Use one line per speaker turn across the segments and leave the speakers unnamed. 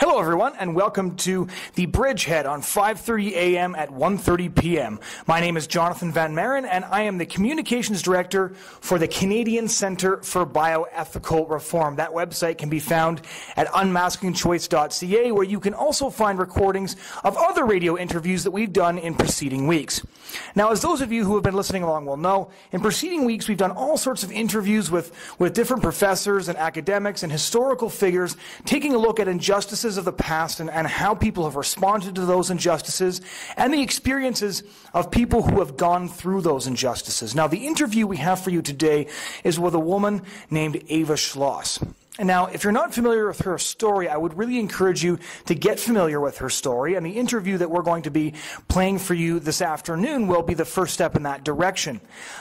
Hello, everyone, and welcome to the Bridgehead on 5:30 a.m. at 1:30 p.m. My name is Jonathon Van Maren, and I am the communications director for the Canadian Centre for Bioethical Reform. That website can be found at unmaskingchoice.ca, where you can also find recordings of other radio interviews that we've done in preceding weeks. Now, as those of you who have been listening along will know, in preceding weeks we've done all sorts of interviews with with different professors and academics and historical figures, taking a look at injustices injustices of the past and, and how people have responded to those injustices and the experiences of people who have gone through those injustices. Now, the interview we have for you today is with a woman named Eva Schloss. And now, if you're not familiar with her story, I would really encourage you to get familiar with her story. And the interview that we're going to be playing for you this afternoon will be the first step in that direction.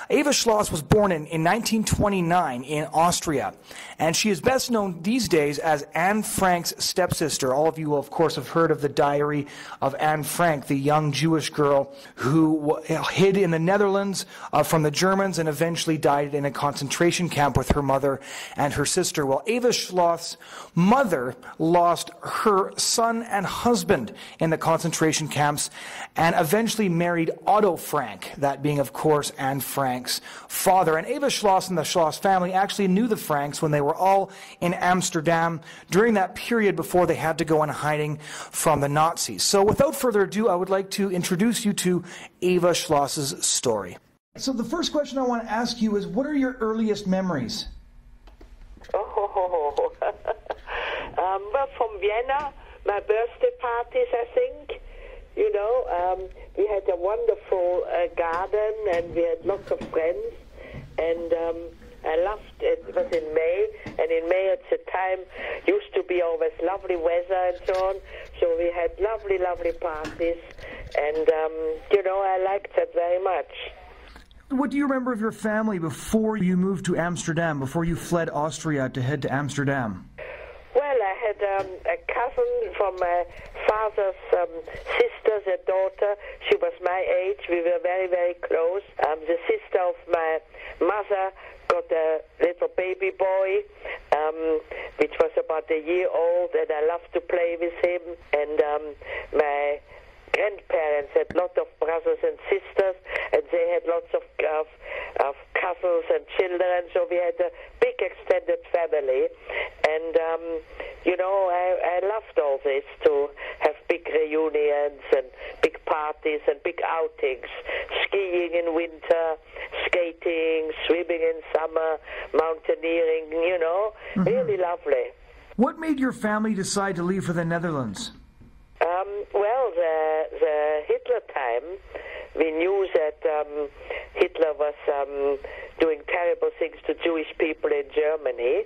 Eva Schloss was born in, in 1929 in Austria. And she is best known these days as Anne Frank's stepsister. All of you will, of course, have heard of the diary of Anne Frank, the young Jewish girl who hid in the Netherlands uh, from the Germans and eventually died in a concentration camp with her mother and her sister. Well, Eva Schloss's mother lost her son and husband in the concentration camps and eventually married Otto Frank, that being, of course, Anne Frank's father. And Eva Schloss and the Schloss family actually knew the Franks when they were all in Amsterdam during that period before they had to go in hiding from the Nazis. So without further ado, I would like to introduce you to Eva Schloss's story. So the first question I want to ask you is what are your earliest memories?
Oh, um, well, from Vienna, my birthday parties, I think. You know, um, we had a wonderful uh, garden and we had lots of friends. And um, I loved it. It was in May, and in May at the time used to be always lovely weather and so on. So we had lovely, lovely parties, and um, you know I liked that very much.
What do you remember of your family before you moved to Amsterdam, before you fled Austria to head to Amsterdam?
Well, I had um, a cousin from my father's um, sister's a daughter. She was my age. We were very, very close. Um, the sister of my mother got a little baby boy, um, which was about a year old, and I loved to play with him. And um, my grandparents had lots of brothers and sisters, and they had lots of, of, of cousins and children. So we had a big extended family, and um, you know, I, I loved all this to have big reunions and big parties and big outings, skiing in winter, skating, swimming in summer, mountaineering. You know, mm-hmm. really lovely.
What made your family decide to leave for the Netherlands?
Um, well, the, the Hitler time, we knew that um, Hitler was um, doing terrible things to Jewish people in Germany,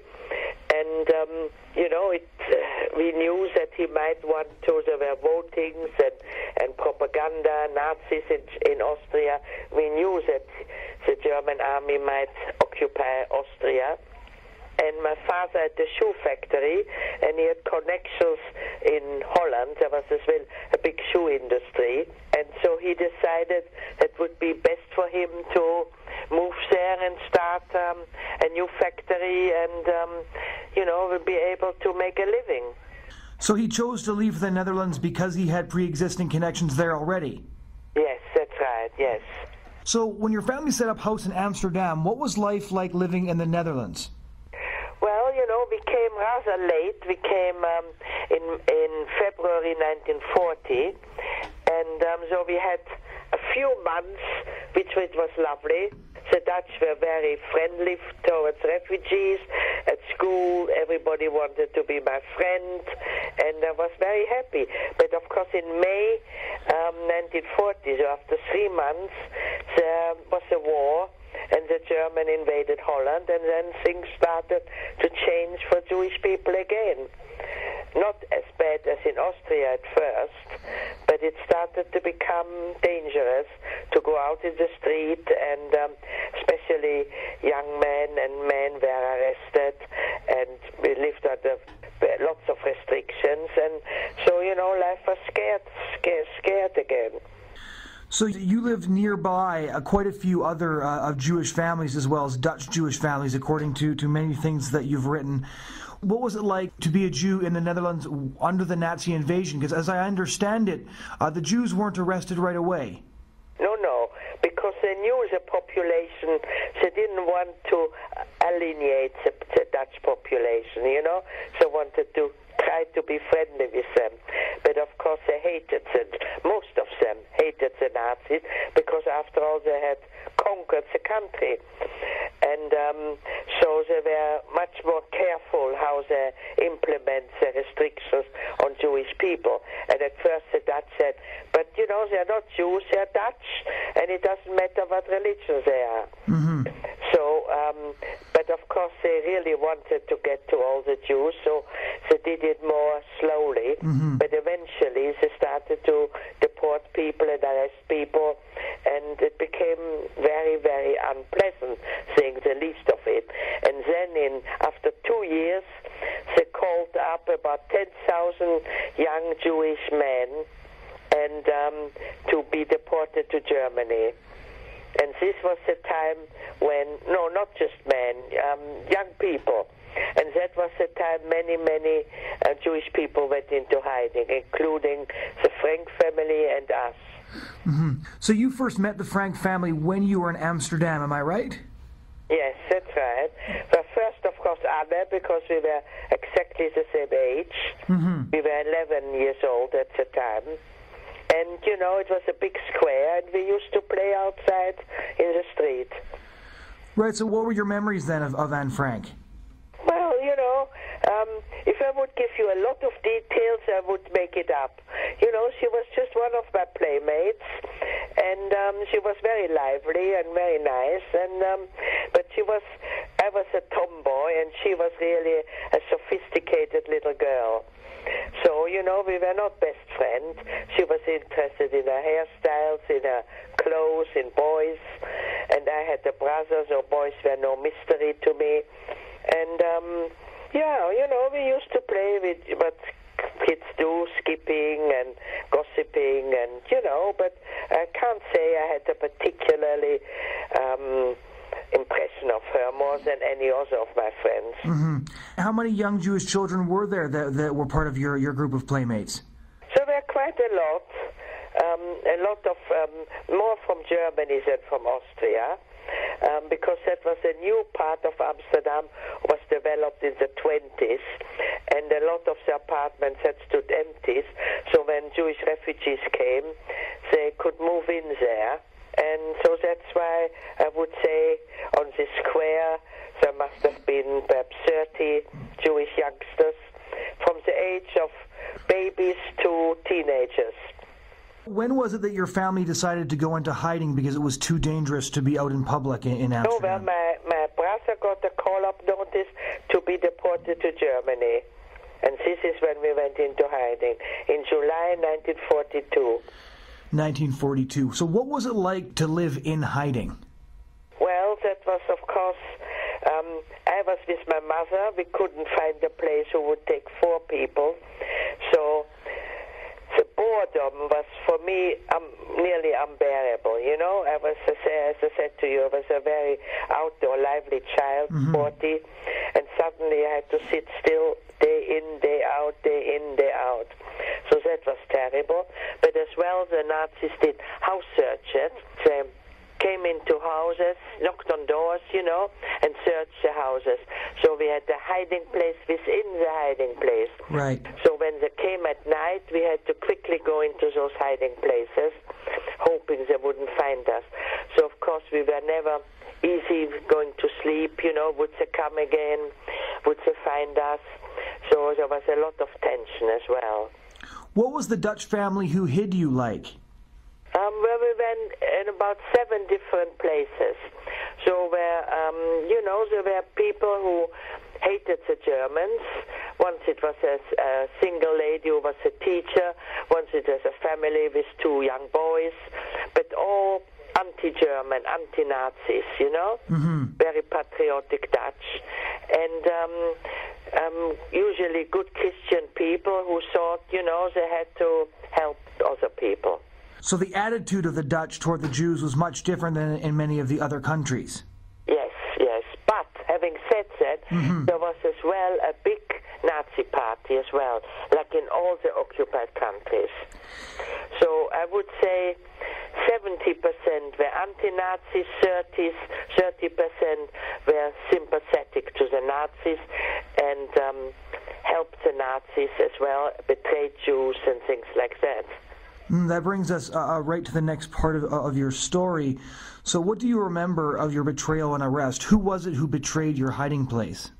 and um, you know, it, uh, we knew that he might want to. There were votings and, and propaganda, Nazis in, in Austria. We knew that the German army might occupy Austria and my father had the shoe factory, and he had connections in Holland. There was as well a big shoe industry, and so he decided it would be best for him to move there and start um, a new factory, and um, you know, be able to make a living.
So he chose to leave the Netherlands because he had pre-existing connections there already.
Yes, that's right. Yes.
So when your family set up house in Amsterdam, what was life like living in the Netherlands?
Came rather late. We came um, in in February 1940, and um, so we had a few months, which it was lovely. The Dutch were very friendly towards refugees. At school, everybody wanted to be my friend, and I was very happy. But of course, in May um, 1940, so after three months, there was a war and the German invaded Holland, and then things started to change for Jewish people again. Not as bad as in Austria at first, but it started to become dangerous to go out in the street, and um, especially young men and men were arrested, and we lived under lots of restrictions, and so you know life was scared, scared, scared again.
So you lived nearby uh, quite a few other uh, of Jewish families as well as Dutch Jewish families, according to, to many things that you've written. What was it like to be a Jew in the Netherlands under the Nazi invasion? Because as I understand it, uh, the Jews weren't arrested right away.
No, no, because they knew the population. They didn't want to alienate the, the Dutch population, you know. They wanted to try to be friendly with them. But of course, they hated them. Most of them hated the Nazis because, after all, they had conquered the country. And um, so they were much more careful how they implement the restrictions on Jewish people. And at first the Dutch said, but you know, they're not Jews, they're Dutch, and it doesn't matter what religion they are.
Mm-hmm.
So, um, but of course they really wanted to get to all the Jews, so they did it more slowly.
Mm-hmm.
But eventually they started to deport people and arrest people, and it became very, very unpleasant, saying the least of it. And then, in after two years, they called up about 10,000 young Jewish men and um, to be deported to Germany. And this was the time when, no, not just men, um, young people. And that was the time many, many uh, Jewish people went into hiding, including the Frank family and us.
Mm-hmm. So you first met the Frank family when you were in Amsterdam, am I right?
Yes, that's right. But first, of course, Anna, because we were exactly the same age.
Mm-hmm.
We were 11 years old at the time. And, you know, it was a big square, and we used to play outside in the street.
Right, so what were your memories then of, of Anne Frank?
Well, you know, um, if I would give you a lot of details, I would make it up. You know, she was just one of my playmates, and um, she was very lively and very nice. And um, but she was, I was a tomboy, and she was really a sophisticated little girl. So you know, we were not best friends. She was interested in her hairstyles, in her clothes, in boys, and I had a brother, so boys were no mystery to me. And um, yeah, you know, we used to play with what kids do, skipping and gossiping, and you know. But I can't say I had a particularly um, impression of her more than any other of my friends.
Mm-hmm. How many young Jewish children were there that, that were part of your, your group of playmates?
So there were quite a lot. Um, a lot of um, more from Germany than from Austria um, because that was a new part of Amsterdam was developed in the 20s, and a lot of the apartments had stood empty. So when Jewish refugees came, they could move in there. And so that's why I would say on this square there must have been perhaps 30 Jewish youngsters from the age of babies to teenagers.
When was it that your family decided to go into hiding because it was too dangerous to be out in public in, in Amsterdam?
Oh, well, my, my brother got a call-up notice to be deported to Germany. And this is when we went into hiding, in July 1942.
1942. So what was it like to live in hiding?
Well, that was, of course, um, I was with my mother. We couldn't find a place who would take four people. So the boredom was for me um, nearly unbearable. You know, I was, as I said to you, I was a very outdoor, lively child,
Mhm.
40, and suddenly I had to sit still day in, day out, day in, day out. So that was terrible. But as well, the Nazis did house searches. They came into houses, knocked on doors, you know, and searched the houses. So we had the hiding place within the hiding place.
Right.
So when they came at night, we had to quickly go into those hiding places, hoping they wouldn't find us. So of course we were never easy going to sleep. You know, would they come again? Would they find us? So there was a lot of tension as well.
What was the Dutch family who hid you like?
Um, well, we went in about seven different places. So where, um, you know, there were people who hated the Germans. Once it was a, a single lady who was a teacher. Once it was a family with two young boys. But all anti-German, anti-Nazis, you know,
Mm-hmm.
very patriotic Dutch, and um, um, usually good Christian people who thought, you know, they had to help other people.
So the attitude of the Dutch toward the Jews was much different than in many of the other countries.
Yes, yes. But having said that,
Mhm.
there was as well a big Nazi party as well, like in all the occupied countries. So I would say 70% were anti-Nazis, 30 percent were sympathetic to the Nazis and um, helped the Nazis as well, betrayed Jews and things like that.
Mm, that brings us uh, uh, right to the next part of, of your story. So, what do you remember of your betrayal and arrest? Who was it who betrayed your hiding place?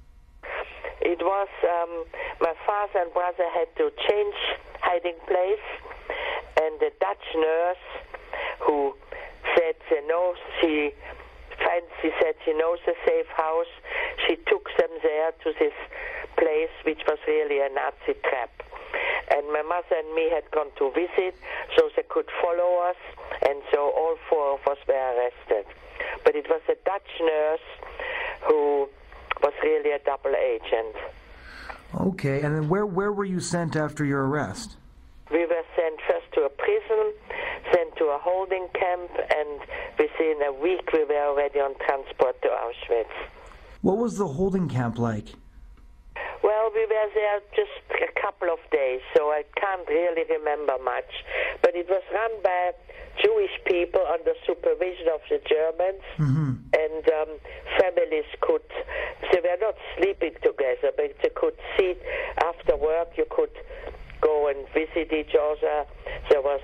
It was um, my father and brother had to change hiding place, and the Dutch nurse who said she knows she fancy said she knows a safe house. She took them there to this place, which was really a Nazi trap. And my mother and me had gone to visit, so they could follow us, and so all four of us were arrested. But it was a Dutch nurse who was really a double agent.
Okay, and then where where were you sent after your arrest?
We were sent first to a prison, sent to a holding camp, and within a week we were already on transport to Auschwitz.
What was the holding camp like?
We were there just a couple of days, so I can't really remember much. But it was run by Jewish people under supervision of the Germans,
mm-hmm.
and um, families could, they were not sleeping together, but they could sit after work, you could go and visit each other. There was,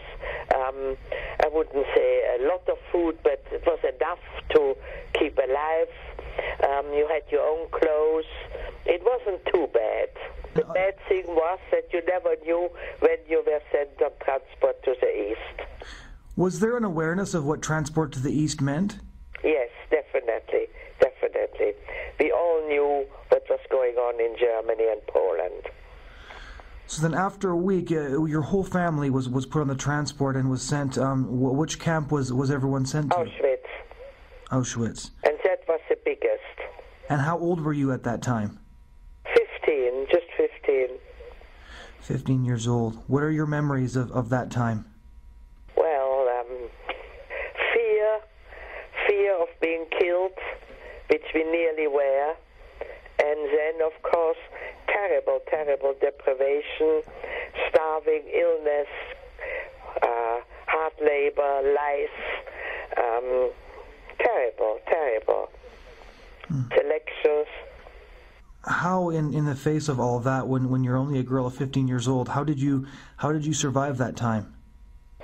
um, I wouldn't say a lot of food, but it was enough to keep alive. Um, you had your own clothes. It wasn't too bad. The bad thing was that you never knew when you were sent on transport to the east.
Was there an awareness of what transport to the east meant?
Yes, definitely, definitely. We all knew what was going on in Germany and Poland.
So then, after a week, uh, your whole family was, was put on the transport and was sent. Um, which camp was, was everyone sent to?
Auschwitz.
Auschwitz.
And that was the biggest.
And how old were you at that time?
Fifteen, just fifteen.
Fifteen years old. What are your memories of, of that time?
Well, um, fear, fear of being killed, which we nearly were, and then, of course, terrible, terrible deprivation, starving, illness, uh, hard labor, lice, um, terrible, terrible. Mm. Selections.
How, in, in the face of all that, when, when you're only a girl of 15 years old, how did you how did you survive that time?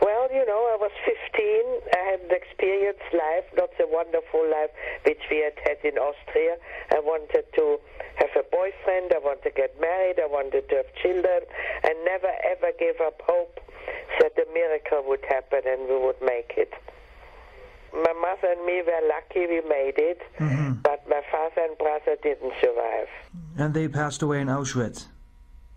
Well, you know, I was 15. I had experienced life, not the wonderful life which we had had in Austria. I wanted to have a boyfriend, I wanted to get married, I wanted to have children, and never ever gave up hope that a miracle would happen and we would make it. My mother and me were lucky we made it,
mm-hmm.
but my father and brother didn't survive.
And they passed away in Auschwitz?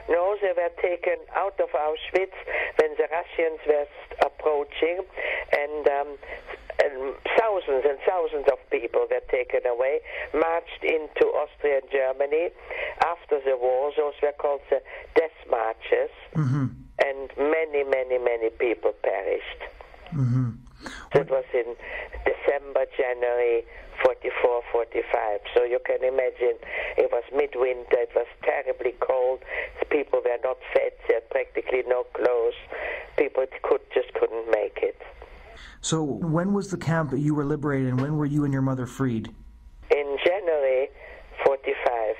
No, they were taken out of Auschwitz when the Russians were approaching, and um, and thousands and thousands of people were taken away, marched into Austria and Germany after the war. Those were called the death marches,
mm-hmm.
and many, many, many people perished.
Mm-hmm.
That was in December, January 44, 45. So you can imagine it was midwinter, it was terribly cold, people were not fed, they had practically no clothes, people could just couldn't make it.
So, when was the camp you were liberated, and when were you and your mother freed?
In January 45.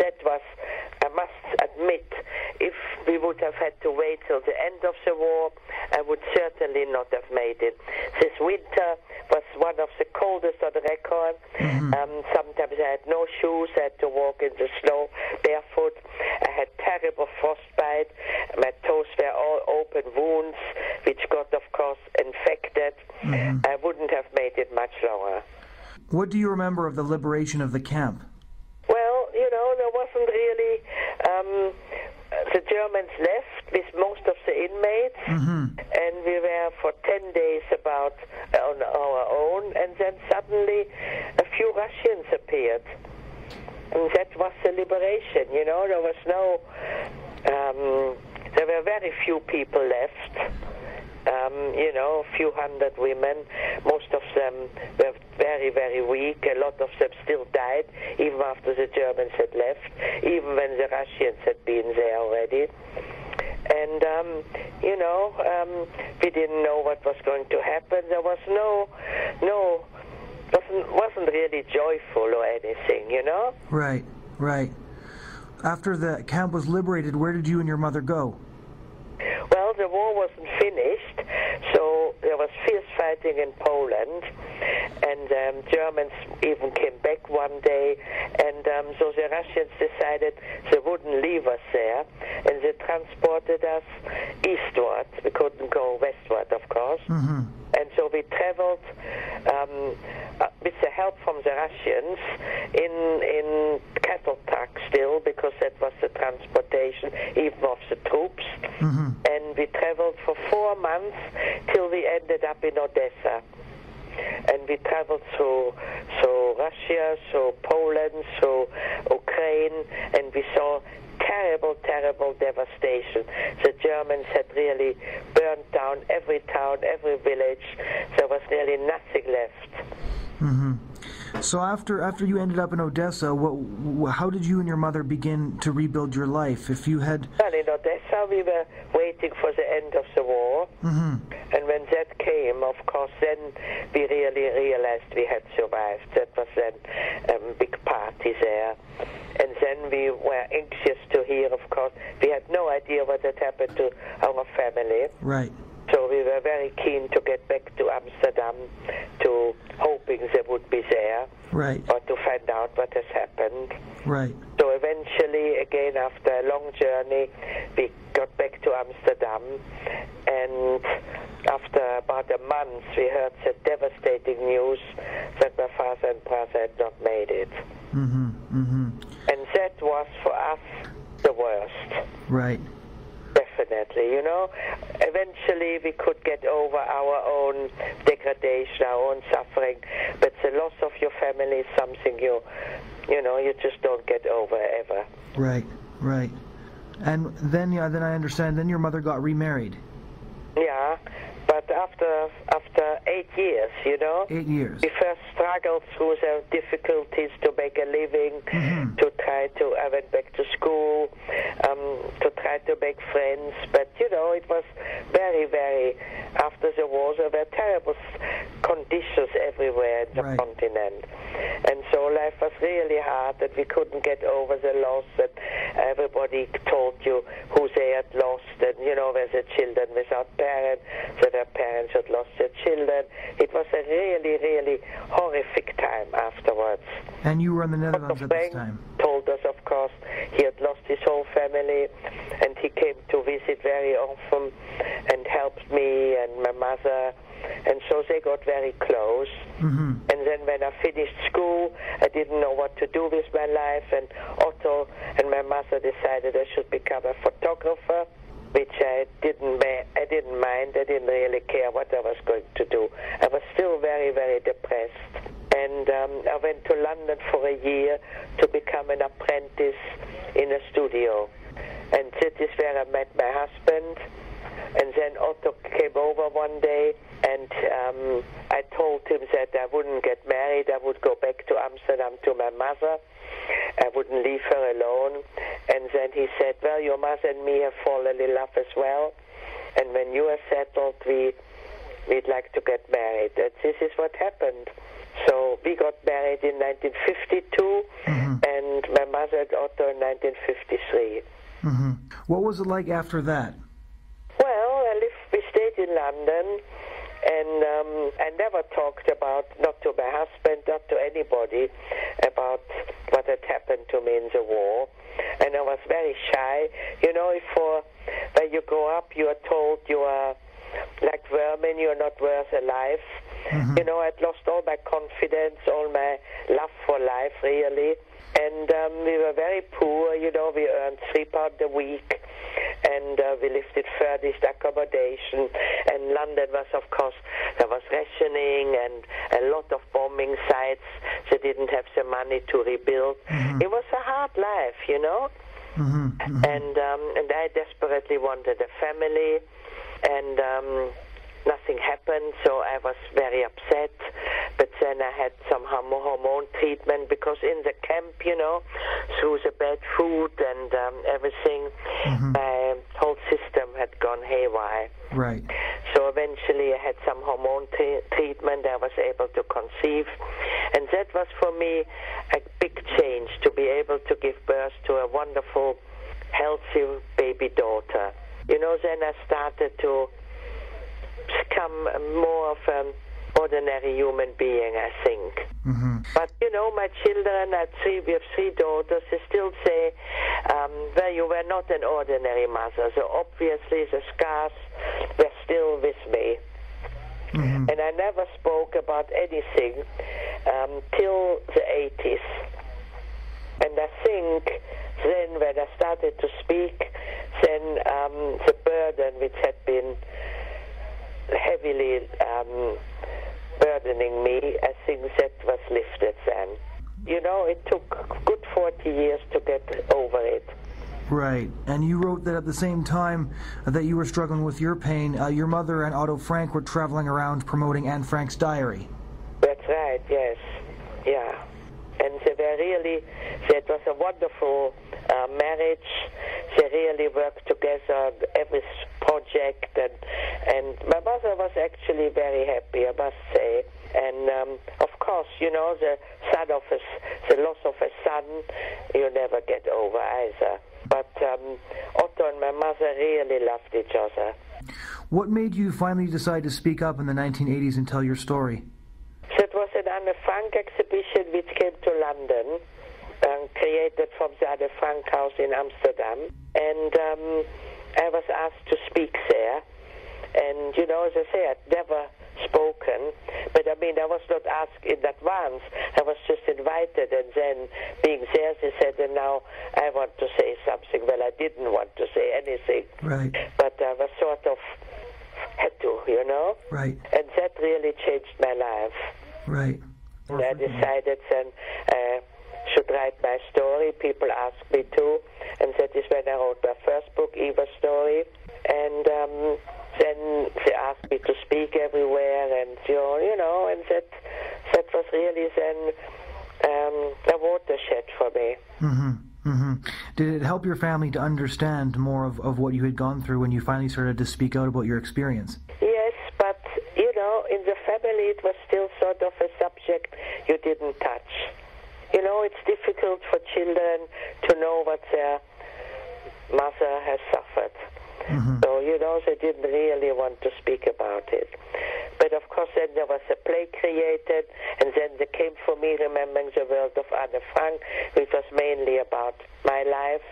That was, I must admit, if we would have had to wait till the end of the war, I would certainly not have made it. This winter was one of the coldest on record.
Mm-hmm.
Um, sometimes I had no shoes, I had to walk in the snow barefoot. I had terrible frostbite. My toes were all open wounds, which got, of course, infected.
Mm-hmm.
I wouldn't have made it much longer.
What do you remember of the liberation of the camp?
Well, you know, there wasn't really. Um, the Germans left with most of the inmates,
mm-hmm.
and we were for 10 days about on our own, and then suddenly a few Russians appeared. And that was the liberation, you know, there was no. Um, there were very few people left. Um, you know, a few hundred women. Most of them were very, very weak. A lot of them still died, even after the Germans had left, even when the Russians had been there already. And, um, you know, um, we didn't know what was going to happen. There was no, no, wasn't, wasn't really joyful or anything, you know?
Right, right. After the camp was liberated, where did you and your mother go?
Well, the war wasn't finished, so there was fierce fighting in Poland, and um, Germans even came back one day, and um, so the Russians decided they wouldn't leave us there, and they transported us eastward. We couldn't go westward, of course.
Mm-hmm.
And so we traveled um, uh, with the help from the Russians in in cattle trucks still, because that was the transportation even of the troops.
Mm-hmm.
And we traveled for four months till we ended up in Odessa. And we traveled through, through Russia, through Poland, through Ukraine, and we saw terrible, terrible devastation. The Germans had really burned down every town, every village. There was nearly nothing left.
Mm-hmm. So after after you ended up in Odessa, what, how did you and your mother begin to rebuild your life? If you had
well in Odessa, we were waiting for the end of the war,
mm-hmm.
and when that came, of course, then we really realized we had survived. That was then a um, big party there, and then we were anxious hear. Of course, we had no idea what had happened to our family.
Right.
So we were very keen to get back to Amsterdam, to hoping they would be there,
right,
or to find out what has happened.
Right.
So eventually, again after a long journey, we got back to Amsterdam, and after about a month, we heard the devastating news that my father and brother had not made it.
Mm-hmm. Mm-hmm.
And that was for us worst.
Right
definitely. You know, eventually we could get over our own degradation, our own suffering, but the loss of your family is something you, you know, you just don't get over ever.
Right, right. And then, yeah, then I understand. Then your mother got remarried.
Yeah, but after after eight years, you know,
eight years,
we first struggled through the difficulties to make a living,
mm-hmm.
to try to. I went back to school, um, to try to make friends, but you know, it was very, very. After the war, there were terrible conditions everywhere in the
right.
continent, and so life was really hard. That we couldn't get over the loss. That everybody told you who they had lost, and you know, where the children without parents, that their parents had lost their children. It was a really, really horrific time afterwards.
And you were in the Netherlands at this time.
Told us, of course, he had lost his whole family, and he came to visit very often and helped me and my mother. And so they got very close.
Mm-hmm.
And then when I finished school, I didn't know what to do with my life. And Otto and my mother decided I should become a photographer which I didn't I didn't mind. I didn't really care what I was going to do. I was still very very depressed, and um, I went to London for a year to become an apprentice in a studio, and that is where I met my husband. And then Otto came over one day, and um, I told him that I wouldn't get married. I would go back to Amsterdam to my mother. I wouldn't leave her alone. And then he said, Well, your mother and me have fallen in love as well. And when you are settled, we, we'd like to get married. And this is what happened. So we got married in 1952,
mm-hmm.
and my mother and Otto in 1953.
Mm-hmm. What was it like after that?
Well, I lived, we stayed in London and um, I never talked about, not to my husband, not to anybody, about what had happened to me in the war. And I was very shy. You know, if for when you grow up, you are told you are like vermin, you're not worth a life.
Mm-hmm.
You know, I'd lost all my confidence, all my love for life, really. And um, we were very poor, you know, we earned three pounds a week and uh, we lived in furnished accommodation. And London was, of course, there was rationing and a lot of bombing sites. They didn't have the money to rebuild.
Mm-hmm.
It was a hard life, you know.
Mm-hmm. Mm-hmm.
And um, and I desperately wanted a family, and um, nothing happened, so I was very upset. Then I had some hormone treatment because in the camp, you know, through the bad food and um, everything, mm-hmm. my whole system had gone haywire.
Right.
So eventually I had some hormone t- treatment. I was able to conceive. And that was for me a big change to be able to give birth to a wonderful, healthy baby daughter. You know, then I started to become more of an ordinary human being, I think. Mm-hmm. But you know, my children, I three, we have three daughters. They still say, um, "Well, you were not an ordinary mother." So obviously, the scars were still with me. Mm-hmm. And I never spoke about anything um, till the 80s. And I think then when I started to speak, then um, the burden which had been heavily um, burdening me, I think that was lifted then. You know, it took good 40 years to get over it.
Right. And you wrote that at the same time that you were struggling with your pain, uh, your mother and Otto Frank were traveling around promoting Anne Frank's diary.
That's right, yes. And they were really, it was a wonderful uh, marriage. They really worked together on every project. And, and my mother was actually very happy, I must say. And um, of course, you know, the son of a, the loss of a son, you never get over either. But um, Otto and my mother really loved each other.
What made you finally decide to speak up in the 1980s and tell your story?
Was an Anne Frank exhibition which came to London, um, created from the Anne Frank House in Amsterdam. And um, I was asked to speak there. And, you know, as I say, I'd never spoken, but I mean, I was not asked in advance. I was just invited, and then being there, they said, and now I want to say something. Well, I didn't want to say anything.
Right.
But I was sort of had to, you know?
Right.
And that really changed my life.
Right.
And I decided then I should write my story. People asked me to, and that is when I wrote my first book, Eva's Story. And um, then they asked me to speak everywhere, and you know, and that that was really then um, a watershed for me.
Mm-hmm. Mm-hmm. Did it help your family to understand more of, of what you had gone through when you finally started to speak out about your experience?
Yes, but you know, in the family, it was still sort of a subject you didn't touch. You know, it's difficult for children to know what their mother has suffered. Mm-hmm. So, you know, they didn't really want to speak about it. But of course, then there was a play created, and then they came for me, Remembering the World of Anne Frank, which was mainly about my life.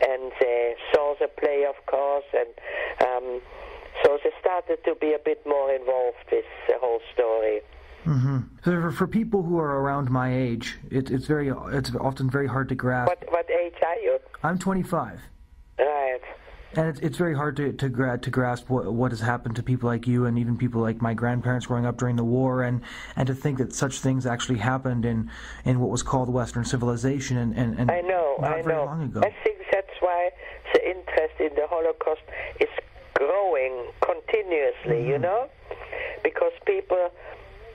And they saw the play, of course, and um, so they started to be a bit more involved with the whole story.
Mm-hmm. So for, people who are around my age, it, it's very it's often very hard to grasp.
What what age are you?
I'm 25.
Right
and it's, it's very hard to to, gra- to grasp what what has happened to people like you and even people like my grandparents growing up during the war and and to think that such things actually happened in in what was called Western civilization and and, and
I know
not
I
very
know
long ago.
I think that's why the interest in the Holocaust is growing continuously. Mm-hmm. You know, because people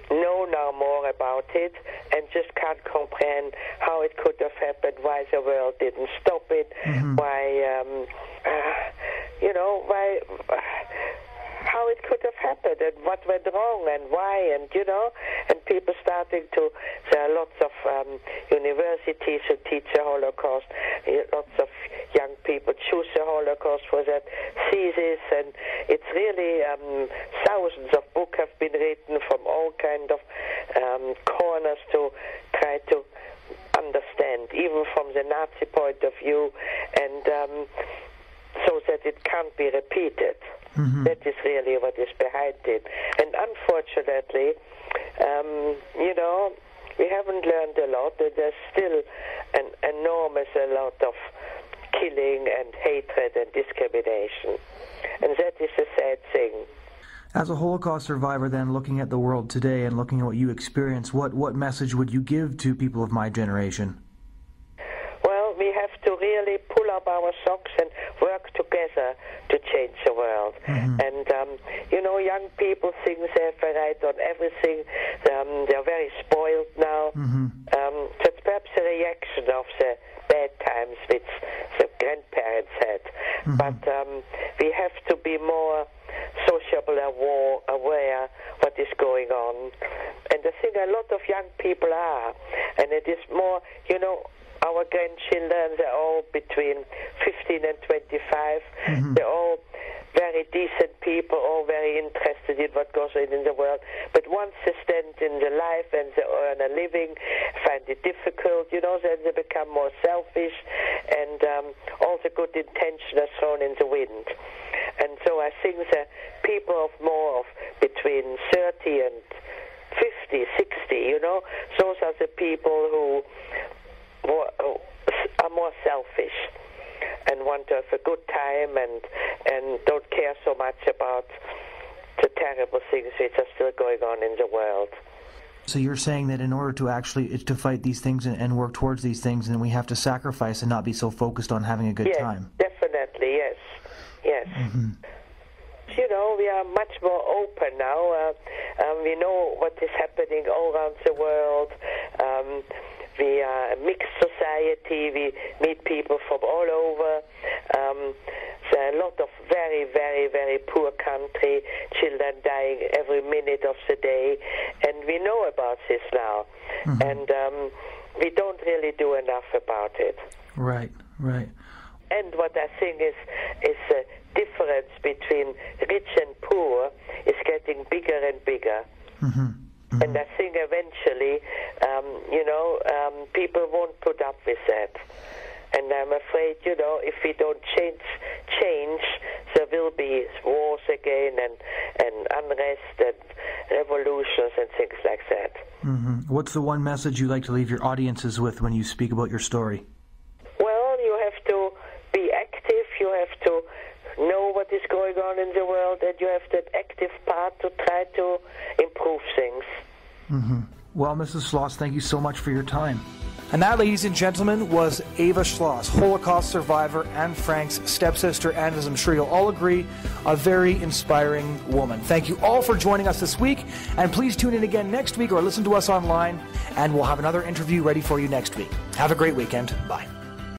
know now more about it and just can't comprehend how it could have happened, why the world didn't stop it, mm-hmm. why, um, uh, you know, why. Uh, how it could have happened and what went wrong and why and you know and people starting to there are lots of um, universities who teach the Holocaust. Lots of young people choose the Holocaust for that thesis and it's really um, thousands of books have been written from all kind of um, corners to try to understand even from the Nazi point of view. And um, so that it can't be repeated. Mm-hmm. That is really what is behind it. And unfortunately, um, you know, we haven't learned a lot. There's still an enormous a lot of killing and hatred and discrimination. And that is a sad thing.
As a Holocaust survivor, then, looking at the world today and looking at what you experience, what, what message would you give to people of my generation?
Well, we have to really pull up our socks and work together to change the world. Mm-hmm. And, um, you know, young people think they have a right on everything. Um, they're very spoiled now.
Mm-hmm.
Um, that's perhaps a reaction of the bad times which the grandparents had.
Mm-hmm.
But um, we have to be more sociable aware, aware what is going on. And I think a lot of young people are. And it is more, you know, our grandchildren, they're all between 15 and 25. They're all very decent people, all very interested in what goes on in the world. But once they stand in the life and they earn a living, find it difficult, you know, then they become more selfish and um, all the good intention are thrown in the wind. And so I think that people of more of between 30 and 50, 60, you know, those are the people who more, are more selfish and want to have a good time and and don't care so much about the terrible things which are still going on in the world.
So you're saying that in order to actually to fight these things and, and work towards these things, then we have to sacrifice and not be so focused on having a good
yes,
time.
definitely, yes, yes. You know, we are much more open now. Uh, um, we know what is happening all around the world. Um, we are a mixed society. We meet people from all over. Um, there are a lot of very, very, very poor country. Children dying every minute of the day, and we know about this now. And um, we don't really do enough about it.
Right, right.
And what I think is is the difference between rich and poor is getting bigger and bigger. And I think eventually, um, you know, um, people won't put up with that. And I'm afraid, you know, if we don't change, change, there will be wars again and, and unrest and revolutions and things like that.
hmm What's the one message you like to leave your audiences with when you speak about your story?
Well, you have to be active. You have to know what is going on in the world, and you have that active part to try to improve things. Mm-hmm.
Well, Mrs. Schloss, thank you so much for your time. And that, ladies and gentlemen, was Eva Schloss, Holocaust survivor and Frank's stepsister, and as I'm sure you'll all agree, a very inspiring woman. Thank you all for joining us this week, and please tune in again next week or listen to us online, and we'll have another interview ready for you next week. Have a great weekend. Bye.